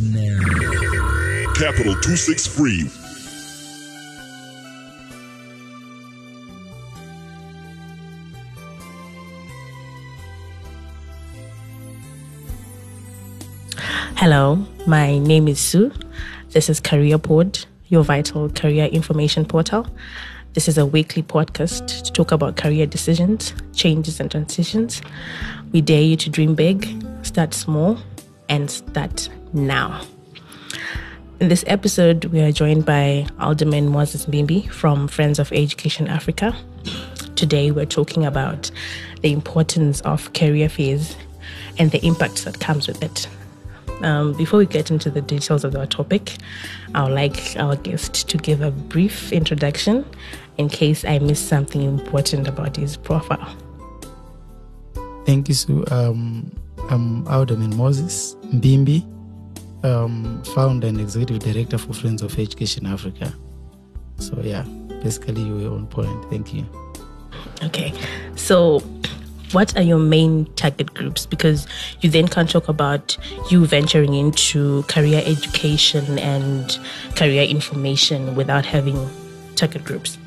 begins now. Capital 263. Hello, my name is Sue. This is Career Pod, your vital career information portal. This is a weekly podcast to talk about career decisions, changes, and transitions. We dare you to dream big, start small, and start now. In this episode, we are joined by Alderman Moses Mbimbi from Friends of Education Africa. Today, we're talking about the importance of career fairs and the impact that comes with it. Um, before we get into the details of our topic, I would like our guest to give a brief introduction in case I miss something important about his profile. Thank you, Sue. Um, I'm Alderman Moses Mbimbi, um, founder and executive director for Friends of Education Africa. So, yeah, basically, you were on point. Thank you. Okay, so what are your main target groups? Because you then can talk about you venturing into career education and career information without having target groups.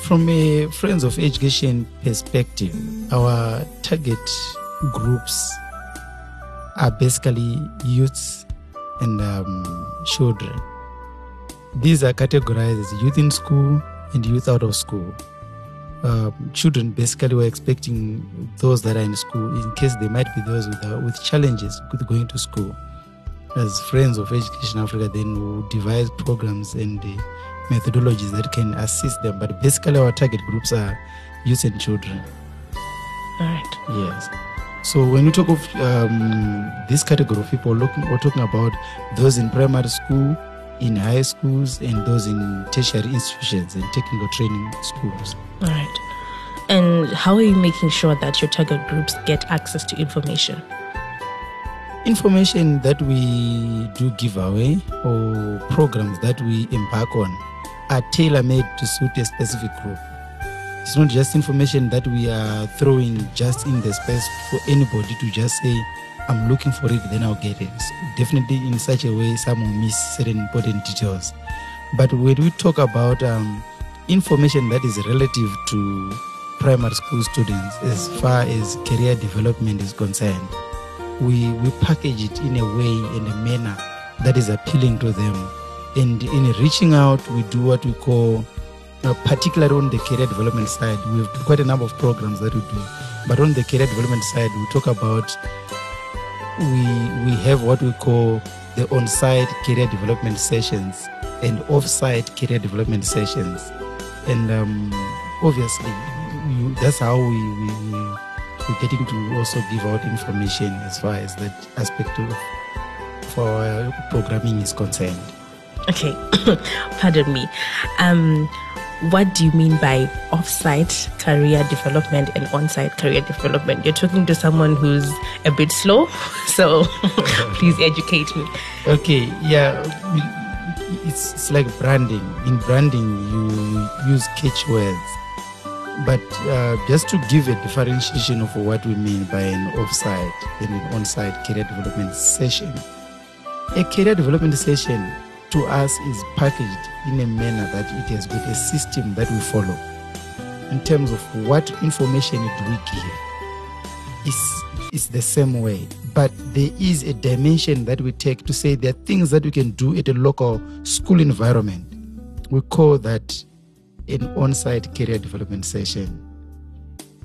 From a Friends of Education perspective, our target groups are basically youths and um, children. These are categorized as youth in school and youth out of school. Uh, children basically we're expecting those that are in school in case they might be those with, uh, with challenges with going to school. As Friends of Education Africa, then will devise programs and uh, methodologies that can assist them. But basically, our target groups are youth and children. All right. Yes. So when we talk of um, this category of people, looking, we're talking about those in primary school, in high schools, and those in tertiary institutions and technical training schools. All right. And how are you making sure that your target groups get access to information? Information that we do give away or programs that we embark on are tailor made to suit a specific group. It's not just information that we are throwing just in the space for anybody to just say, I'm looking for it, then I'll get it. So definitely, in such a way, some will miss certain important details. But when we talk about um, information that is relative to primary school students as far as career development is concerned, we, we package it in a way and a manner that is appealing to them. And in reaching out, we do what we call, uh, particularly on the career development side, we have quite a number of programs that we do. But on the career development side, we talk about we we have what we call the on-site career development sessions and off-site career development sessions, and um, obviously that's how we, we, we we're getting to also give out information as far as that aspect of for programming is concerned. Okay, pardon me. Um, what do you mean by off-site career development and on-site career development? You're talking to someone who's a bit slow, so please educate me. Okay, yeah, it's, it's like branding. In branding, you use catchwords, but uh, just to give a differentiation of what we mean by an off-site and an on-site career development session. A career development session to us is packaged in a manner that it has got a system that we follow in terms of what information do we give. It's, the same way, but there is a dimension that we take to say there are things that we can do at a local school environment. We call that an on-site career development session.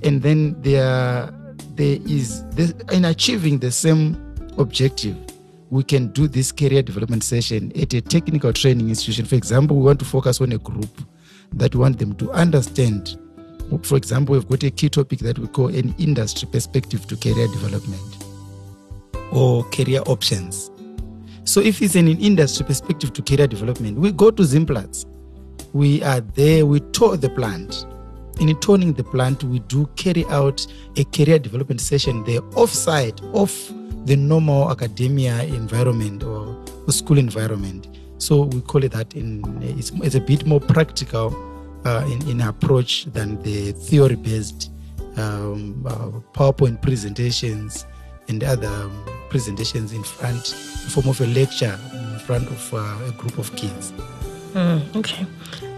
And then there, there is this, in achieving the same objective, we can do this career development session at a technical training institution. For example, we want to focus on a group that we want them to understand. For example, we've got a key topic that we call an industry perspective to career development or career options. So, if it's an industry perspective to career development, we go to Zimplats. We are there, we tour the plant. In touring the plant, we do carry out a career development session there off site, off the normal academia environment or, school environment. So we call it that. In it's, it's a bit more practical uh, in, in approach than the theory-based um, uh, PowerPoint presentations and other um, presentations in front, in form of a lecture in front of uh, a group of kids. Mm, okay.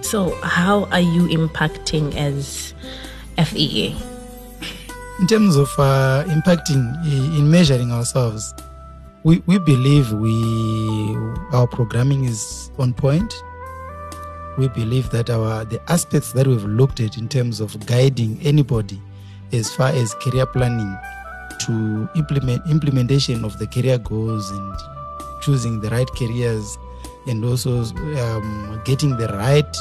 So, how are you impacting as FEA? In terms of uh, impacting in measuring ourselves, we, we believe we our programming is on point. We believe that our the aspects that we've looked at in terms of guiding anybody as far as career planning to implement implementation of the career goals and choosing the right careers and also um, getting the right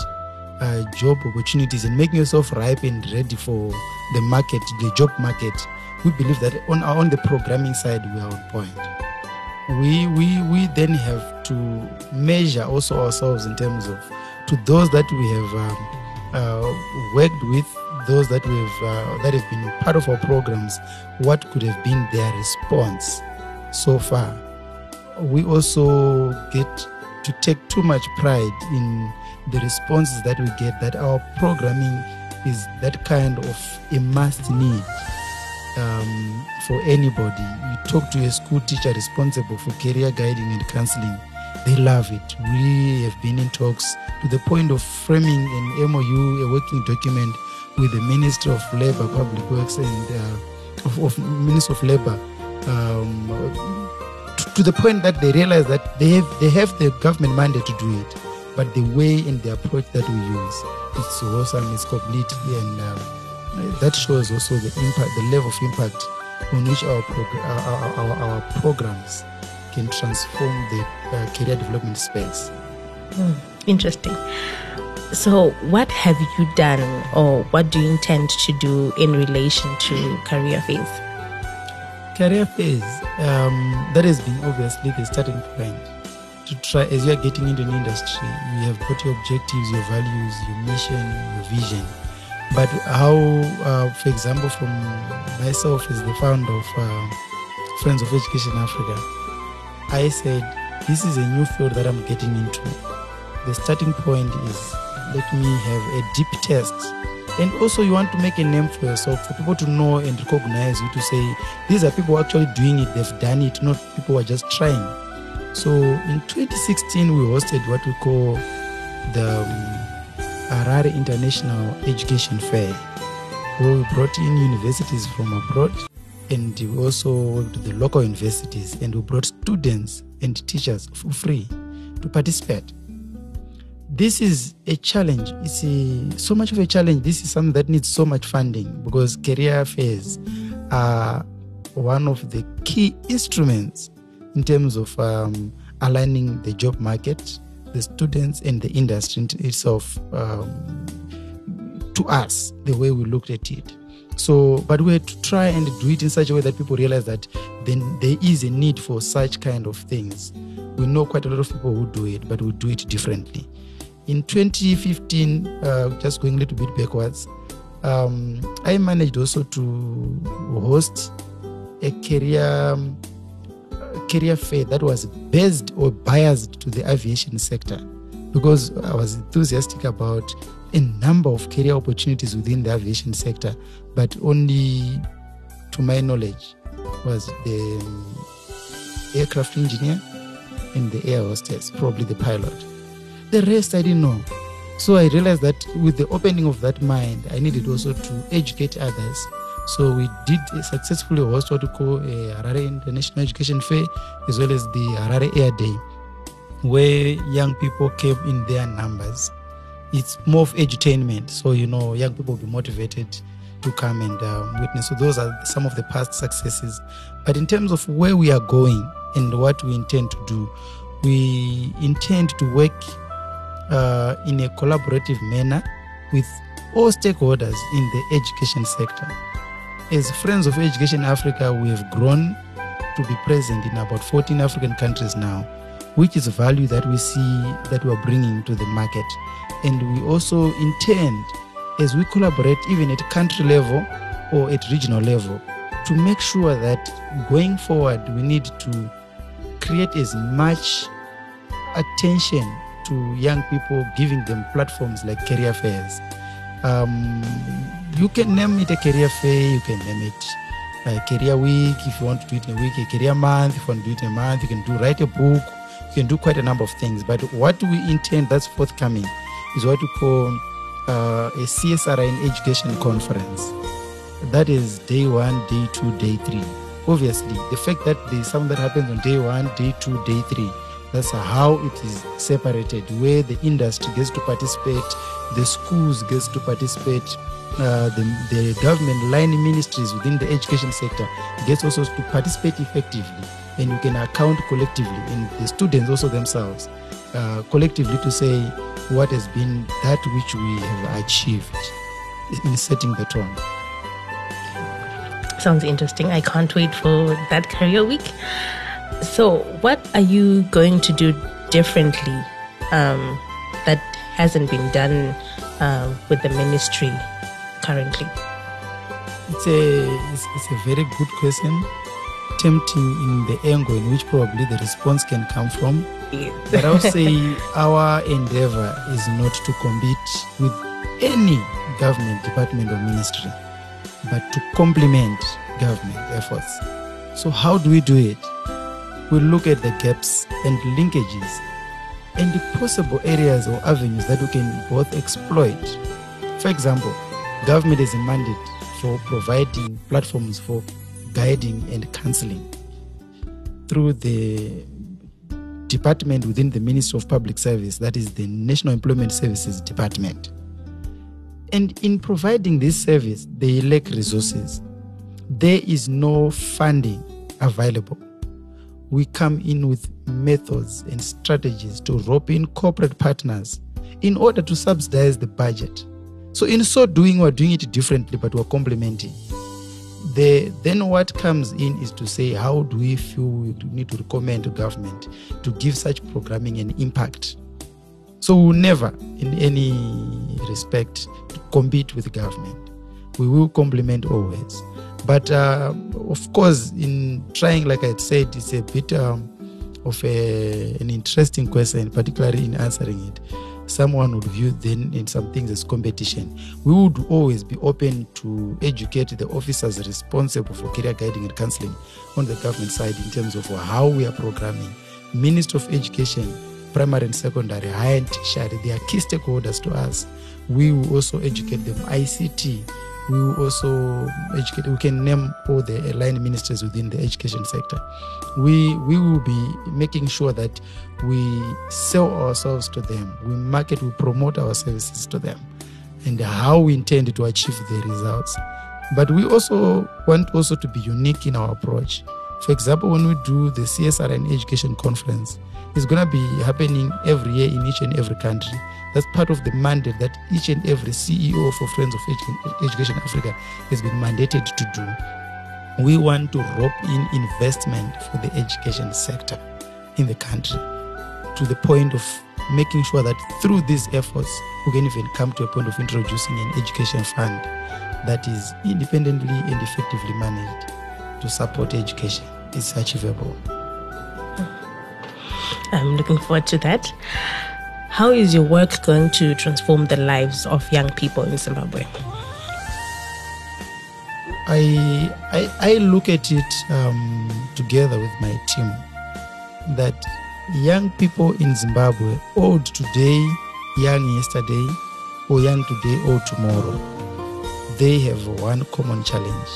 uh, job opportunities and making yourself ripe and ready for the market, the job market. We believe that on on the programming side we are on point. We we we then have to measure also ourselves in terms of to those that we have um, uh, worked with, those that we have uh, that have been part of our programs. What could have been their response so far? We also get to take too much pride in the responses that we get that our programming is that kind of a must need um, for anybody. You talk to a school teacher responsible for career guiding and counseling, they love it. We have been in talks to the point of framing an MOU, a working document with the Minister of Labor, Public Works, and uh, of, of Minister of Labor. Um, to the point that they realize that they have they have the government mandate to do it, but the way and the approach that we use it's awesome, it's complete, and um, that shows also the impact, the level of impact on which our, our, our, our, programs can transform the uh, career development space. Hmm, interesting. So, what have you done, or what do you intend to do in relation to career fairs? Career fairs, um, that has been obviously the starting point. To try, as you are getting into an industry, you have got your objectives, your values, your mission, your vision. But how, uh, for example, from myself as the founder of uh, Friends of Education Africa, I said, this is a new field that I'm getting into. The starting point is let me have a deep test and also you want to make a name for yourself for people to know and recognize you to say these are people actually doing it they've done it not people who are just trying. So in 2016 we hosted what we call the um, harare international education fair where we brought in universities from abroad and we also worked with the local universities and we brought students and teachers for free to participate this is a challenge. It's a, so much of a challenge. This is something that needs so much funding because career fairs are one of the key instruments in terms of um, aligning the job market, the students, and the industry itself um, to us, the way we looked at it. So, but we had to try and do it in such a way that people realize that then there is a need for such kind of things. We know quite a lot of people who do it, but we do it differently in 2015, uh, just going a little bit backwards, um, I managed also to host a career career fair that was based or biased to the aviation sector because I was enthusiastic about a number of career opportunities within the aviation sector, but only to my knowledge was the um, aircraft engineer and the air hostess, probably the pilot. The rest I didn't know. So I realized that with the opening of that mind, I needed also to educate others. So we did successfully host what we call a Harare International Education Fair, as well as the Harare Air Day, where young people came in their numbers. It's more of edutainment, so you know, young people will be motivated to come and um, witness. So those are some of the past successes. But in terms of where we are going and what we intend to do, we intend to work uh, in a collaborative manner with all stakeholders in the education sector. As Friends of Education Africa, we have grown to be present in about 14 African countries now, which is a value that we see that we are bringing to the market. And we also intend, as we collaborate even at country level or at regional level, to make sure that going forward we need to create as much attention to young people, giving them platforms like career fairs. Um, you can name it a career fair, you can name it a career week if you want to do it in a week, a career month if you want to do it in a month. You can do write a book. You can do quite a number of things. But what we intend that's forthcoming is what we call uh, a CSR in education conference. That is day one, day two, day three. Obviously, the fact that there's something that happens on day one, day two, day three, that's how it is separated, where the industry gets to participate, the schools gets to participate, uh, the, the government line ministries within the education sector gets also to participate effectively and you can account collectively and the students also themselves uh, collectively to say what has been that which we have achieved in setting the tone. Sounds interesting. I can't wait for that career week. So, what are you going to do differently um, that hasn't been done uh, with the ministry currently? It's a it's, it's a very good question, tempting in the angle in which probably the response can come from. But I would say our endeavor is not to compete with any government department or ministry, but to complement government efforts. So, how do we do it? We look at the gaps and linkages and the possible areas or avenues that we can both exploit. For example, government is a mandate for providing platforms for guiding and counseling through the department within the Ministry of Public Service, that is the National Employment Services Department. And in providing this service, they lack resources. There is no funding available. We come in with methods and strategies to rope in corporate partners in order to subsidize the budget. So, in so doing, we're doing it differently, but we're complementing. The, then, what comes in is to say, how do we feel we need to recommend to government to give such programming an impact? So, we'll never, in any respect, compete with government. We will complement always. But uh, of course, in trying, like I said, it's a bit um, of a, an interesting question, particularly in answering it someone would view then in some things as competition. We would always be open to educate the officers responsible for career guiding and counseling on the government side in terms of how we are programming. Minister of Education, primary and secondary, higher and tertiary, they are key stakeholders to us. We will also educate them. ICT, we also educate we can name all the aligned ministers within the education sector. We we will be making sure that we sell ourselves to them. We market we promote our services to them and how we intend to achieve the results. But we also want also to be unique in our approach. For example when we do the csr and education conference it's going to be happening every year in each and every country that's part of the mandate that each and every CEO for Friends of Education Africa has been mandated to do. We want to rope in investment for the education sector in the country to the point of making sure that through these efforts, we can even come to a point of introducing an education fund that is independently and effectively managed to support education. It's achievable. I'm looking forward to that. How is your work going to transform the lives of young people in Zimbabwe? I, I, I look at it um, together with my team that young people in Zimbabwe, old today, young yesterday, or young today or tomorrow, they have one common challenge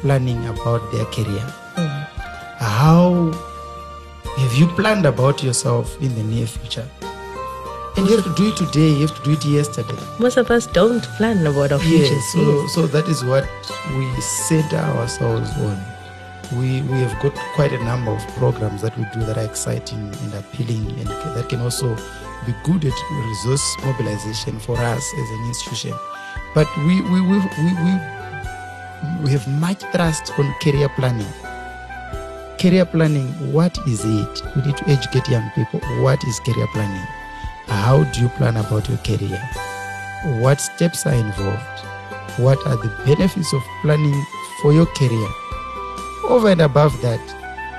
planning about their career. Mm. How have you planned about yourself in the near future? And you have to do it today, you have to do it yesterday. Most of us don't plan about our futures. Yes, so, so that is what we center ourselves on. We, we have got quite a number of programs that we do that are exciting and appealing and that can also be good at resource mobilization for us as an institution. But we, we, we, we, we, we have much trust on career planning. Career planning, what is it? We need to educate young people. What is career planning? How do you plan about your career? What steps are involved? What are the benefits of planning for your career? Over and above that,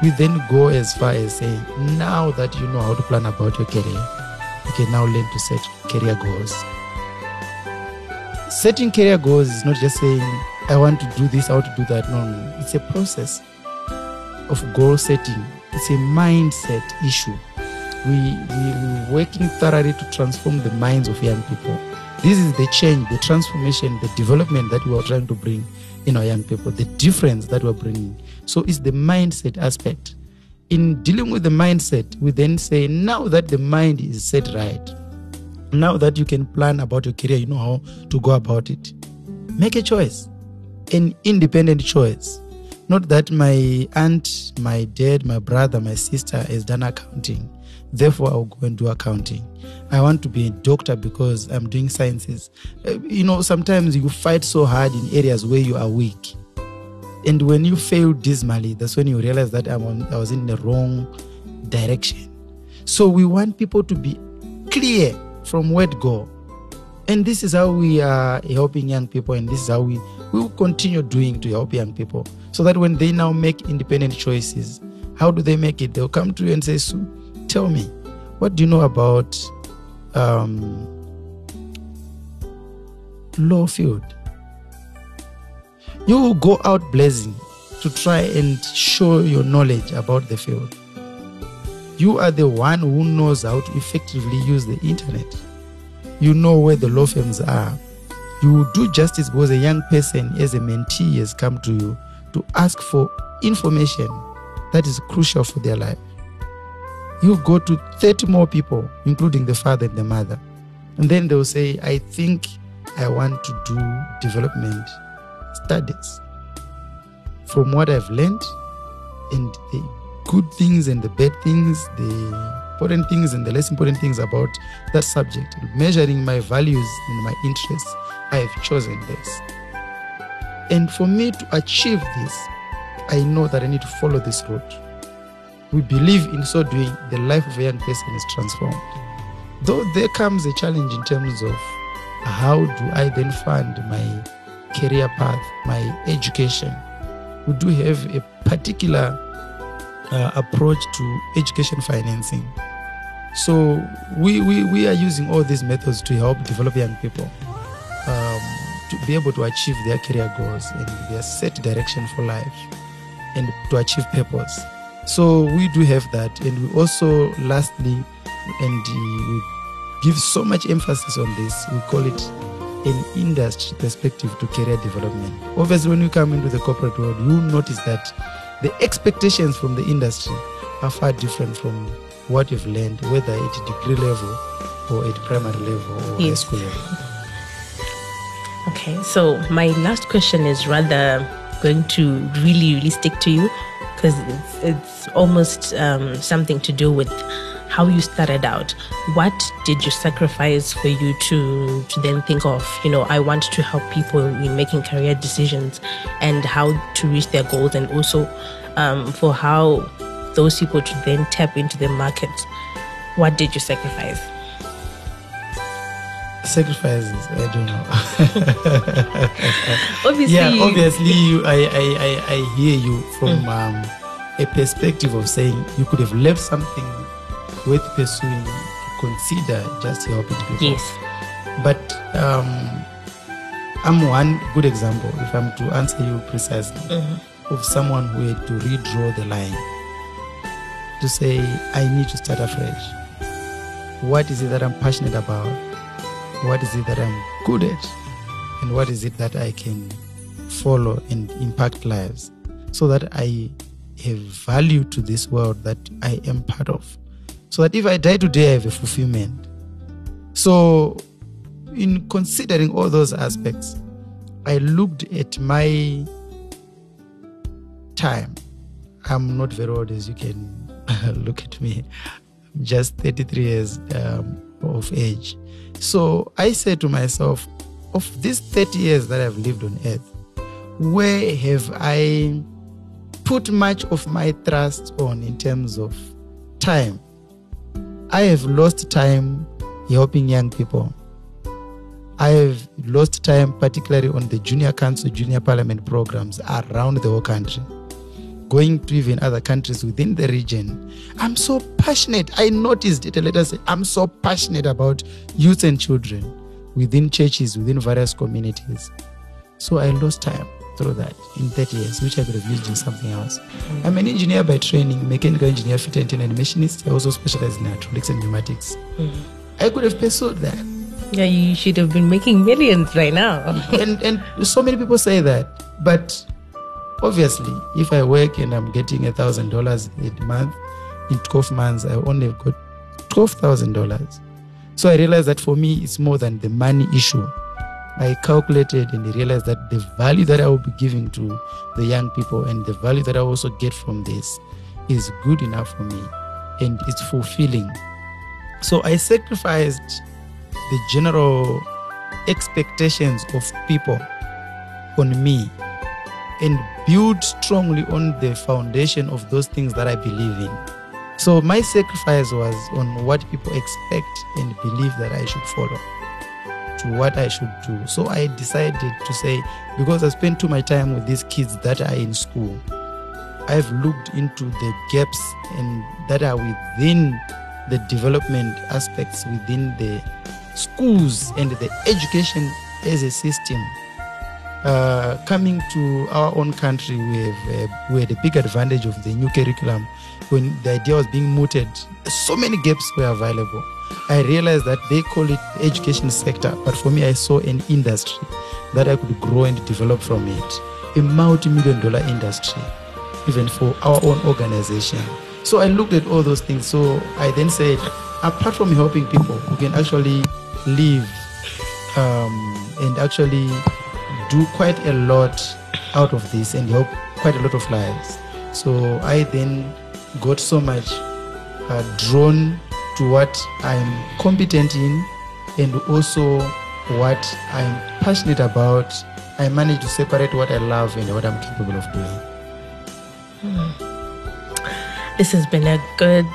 we then go as far as saying, now that you know how to plan about your career, you can now learn to set career goals. Setting career goals is not just saying, I want to do this, I want to do that. No. It's a process of goal setting. It's a mindset issue. We, we, we're working thoroughly to transform the minds of young people. This is the change, the transformation, the development that we are trying to bring in our young people, the difference that we're bringing. So it's the mindset aspect. In dealing with the mindset, we then say, now that the mind is set right, now that you can plan about your career, you know how to go about it, make a choice, an independent choice. Not that my aunt, my dad, my brother, my sister has done accounting, therefore I'll go and do accounting. I want to be a doctor because I'm doing sciences. Uh, you know, sometimes you fight so hard in areas where you are weak. And when you fail dismally, that's when you realize that I was in the wrong direction. So we want people to be clear from where to go. And this is how we are helping young people, and this is how we, we will continue doing to help young people. So that when they now make independent choices, how do they make it? They'll come to you and say, Sue, tell me, what do you know about um, law field? You will go out blazing to try and show your knowledge about the field. You are the one who knows how to effectively use the internet. You know where the law firms are. You will do justice because a young person, as a mentee, has come to you to ask for information that is crucial for their life. You go to 30 more people, including the father and the mother, and then they'll say, I think I want to do development studies. From what I've learned and the good things and the bad things, the important things and the less important things about that subject, measuring my values and my interests, I have chosen this. And for me to achieve this, I know that I need to follow this route. We believe in so doing, the life of a young person is transformed. Though there comes a challenge in terms of how do I then fund my career path, my education. We do have a particular uh, approach to education financing. So we, we, we are using all these methods to help develop young people um, to be able to achieve their career goals and their set direction for life and to achieve purpose. So we do have that. And we also, lastly, and we give so much emphasis on this, we call it an industry perspective to career development. Obviously, when you come into the corporate world, you notice that the expectations from the industry are far different from what you've learned, whether at degree level or at primary level or Yes. high school level. Okay, so my last question is rather going to really, really stick to you because it's, it's almost um, something to do with how you started out. What did you sacrifice for you to to then think of? You know, I want to help people in making career decisions and how to reach their goals, and also um, for how those people to then tap into the market. What did you sacrifice? Sacrifices, I don't know. Obviously, yeah, obviously, you, I, I, I, I hear you from um, a perspective of saying you could have left something worth pursuing to consider just helping people. Yes. But um, I'm one good example, if I'm to answer you precisely, of someone who had to redraw the line to say, I need to start afresh. What is it that I'm passionate about? What is it that I'm good at? And what is it that I can follow and impact lives so that I have value to this world that I am part of? So that if I die today, I have a fulfillment. So, in considering all those aspects, I looked at my time. I'm not very old, as you can look at me. I'm just 33 years um, of age. So I said to myself, of these 30 years that I've lived on earth, where have I put much of my trust on in terms of time? I have lost time helping young people. I have lost time, particularly on the junior council, junior parliament programs around the whole country, going to even other countries within the region. I'm so passionate. I noticed it. Let us say, I'm so passionate about youth and children within churches, within various communities. So I lost time through that in 30 years, which I could have used in something else. I'm an engineer by training, mechanical engineer, fitter and machinist. I also specialize in hydraulics and pneumatics. Mm-hmm. I could have pursued that. Yeah, you should have been making millions right now. and and so many people say that, but obviously, if I work and I'm getting a thousand dollars a month in 12 months, I only got twelve thousand dollars. So I realized that for me, it's more than the money issue. I calculated and I realized that the value that I will be giving to the young people and the value that I also get from this is good enough for me and it's fulfilling. So I sacrificed the general expectations of people on me and build strongly on the foundation of those things that I believe in. So my sacrifice was on what people expect and believe that I should follow to what I should do. So I decided to say, because I spend too much time with these kids that are in school, I've looked into the gaps and that are within the development aspects within the schools and the education as a system. Uh, coming to our own country, we, have, uh, we had a big advantage of the new curriculum when the idea was being mooted. So many gaps were available. I realized that they call it the education sector, but for me, I saw an industry that I could grow and develop from it. A multi million dollar industry, even for our own organization. So I looked at all those things. So I then said, apart from helping people who can actually live um, and actually do quite a lot out of this and help quite a lot of lives. So I then got so much uh, drawn to what I'm competent in and also what I'm passionate about. I managed to separate what I love and what I'm capable of doing. This has been a good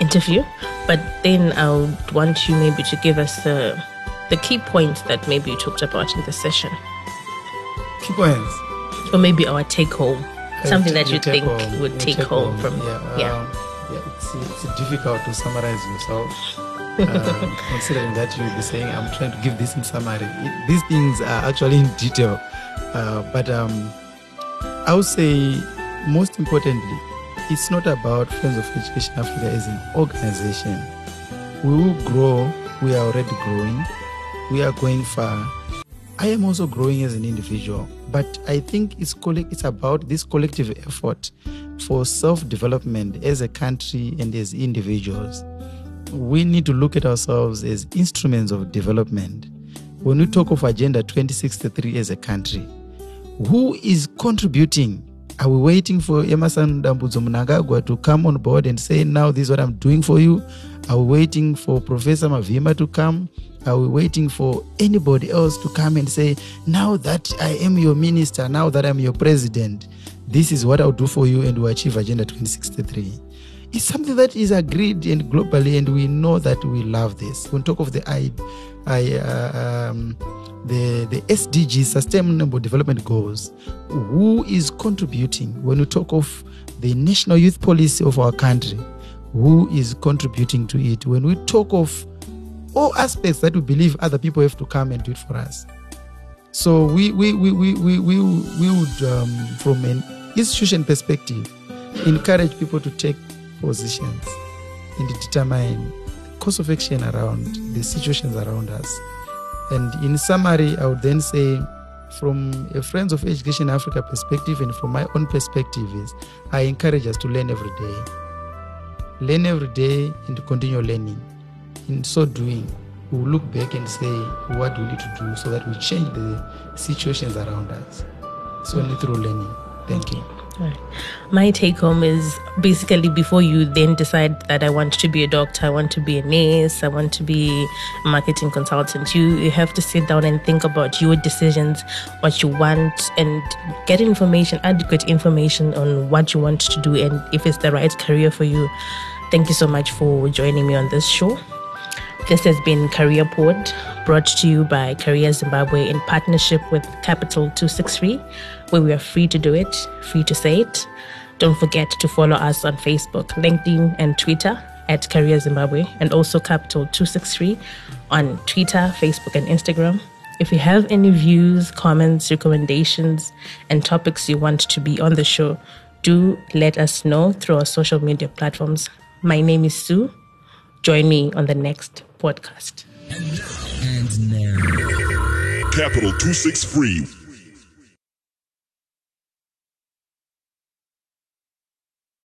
interview, but then I would want you maybe to give us the the key points that maybe you talked about in the session, Points. or maybe our take home, something that you think home, would take take home from yeah, yeah. um, yeah it's, it's difficult to summarize yourself um, considering that you'll be saying i'm trying to give this in summary It- these things are actually in detail uh, but um, i would say most importantly it's not about friends of education africa as an organization we will grow we are already growing we are going far I am also growing as an individual, but I think it's it's about this collective effort for self-development as a country and as individuals. We need to look at ourselves as instruments of development. When we talk of Agenda 2063 as a country, who is contributing? Are we waiting for Emmerson Dambudzo Mnangagwa to come on board and say, now this is what I'm doing for you? Are we waiting for Professor Mavima to come? Are we waiting for anybody else to come and say, now that I am your minister, now that I'm your president, this is what I'll do for you and we'll achieve Agenda 2063? It's something that is agreed and globally, and we know that we love this. When talk of the I, uh, um, the the SDG Sustainable Development Goals, who is contributing? When we talk of the national youth policy of our country, who is contributing to it? When we talk of all aspects that we believe other people have to come and do it for us. So we we we we we we, we would um, from an institution perspective encourage people to take positions and determine course of action around the situations around us. And in summary, I would then say from a Friends of Education Africa perspective and from my own perspective is I encourage us to learn every day. Learn every day and to continue learning. In so doing, we will look back and say what do we need to do so that we change the situations around us. So only through learning. Thank you. My take home is basically before you then decide that I want to be a doctor, I want to be a nurse, I want to be a marketing consultant, you, you have to sit down and think about your decisions, what you want, and get information, adequate information on what you want to do and if it's the right career for you. Thank you so much for joining me on this show. This has been Career Pod, brought to you by Career Zimbabwe in partnership with Capital 263, where we are free to do it, free to say it. Don't forget to follow us on Facebook, LinkedIn, and Twitter at Career Zimbabwe, and also Capital 263 on Twitter, Facebook, and Instagram. If you have any views, comments, recommendations, and topics you want to be on the show, do let us know through our social media platforms. My name is Sue. Join me on the next podcast. Capital 263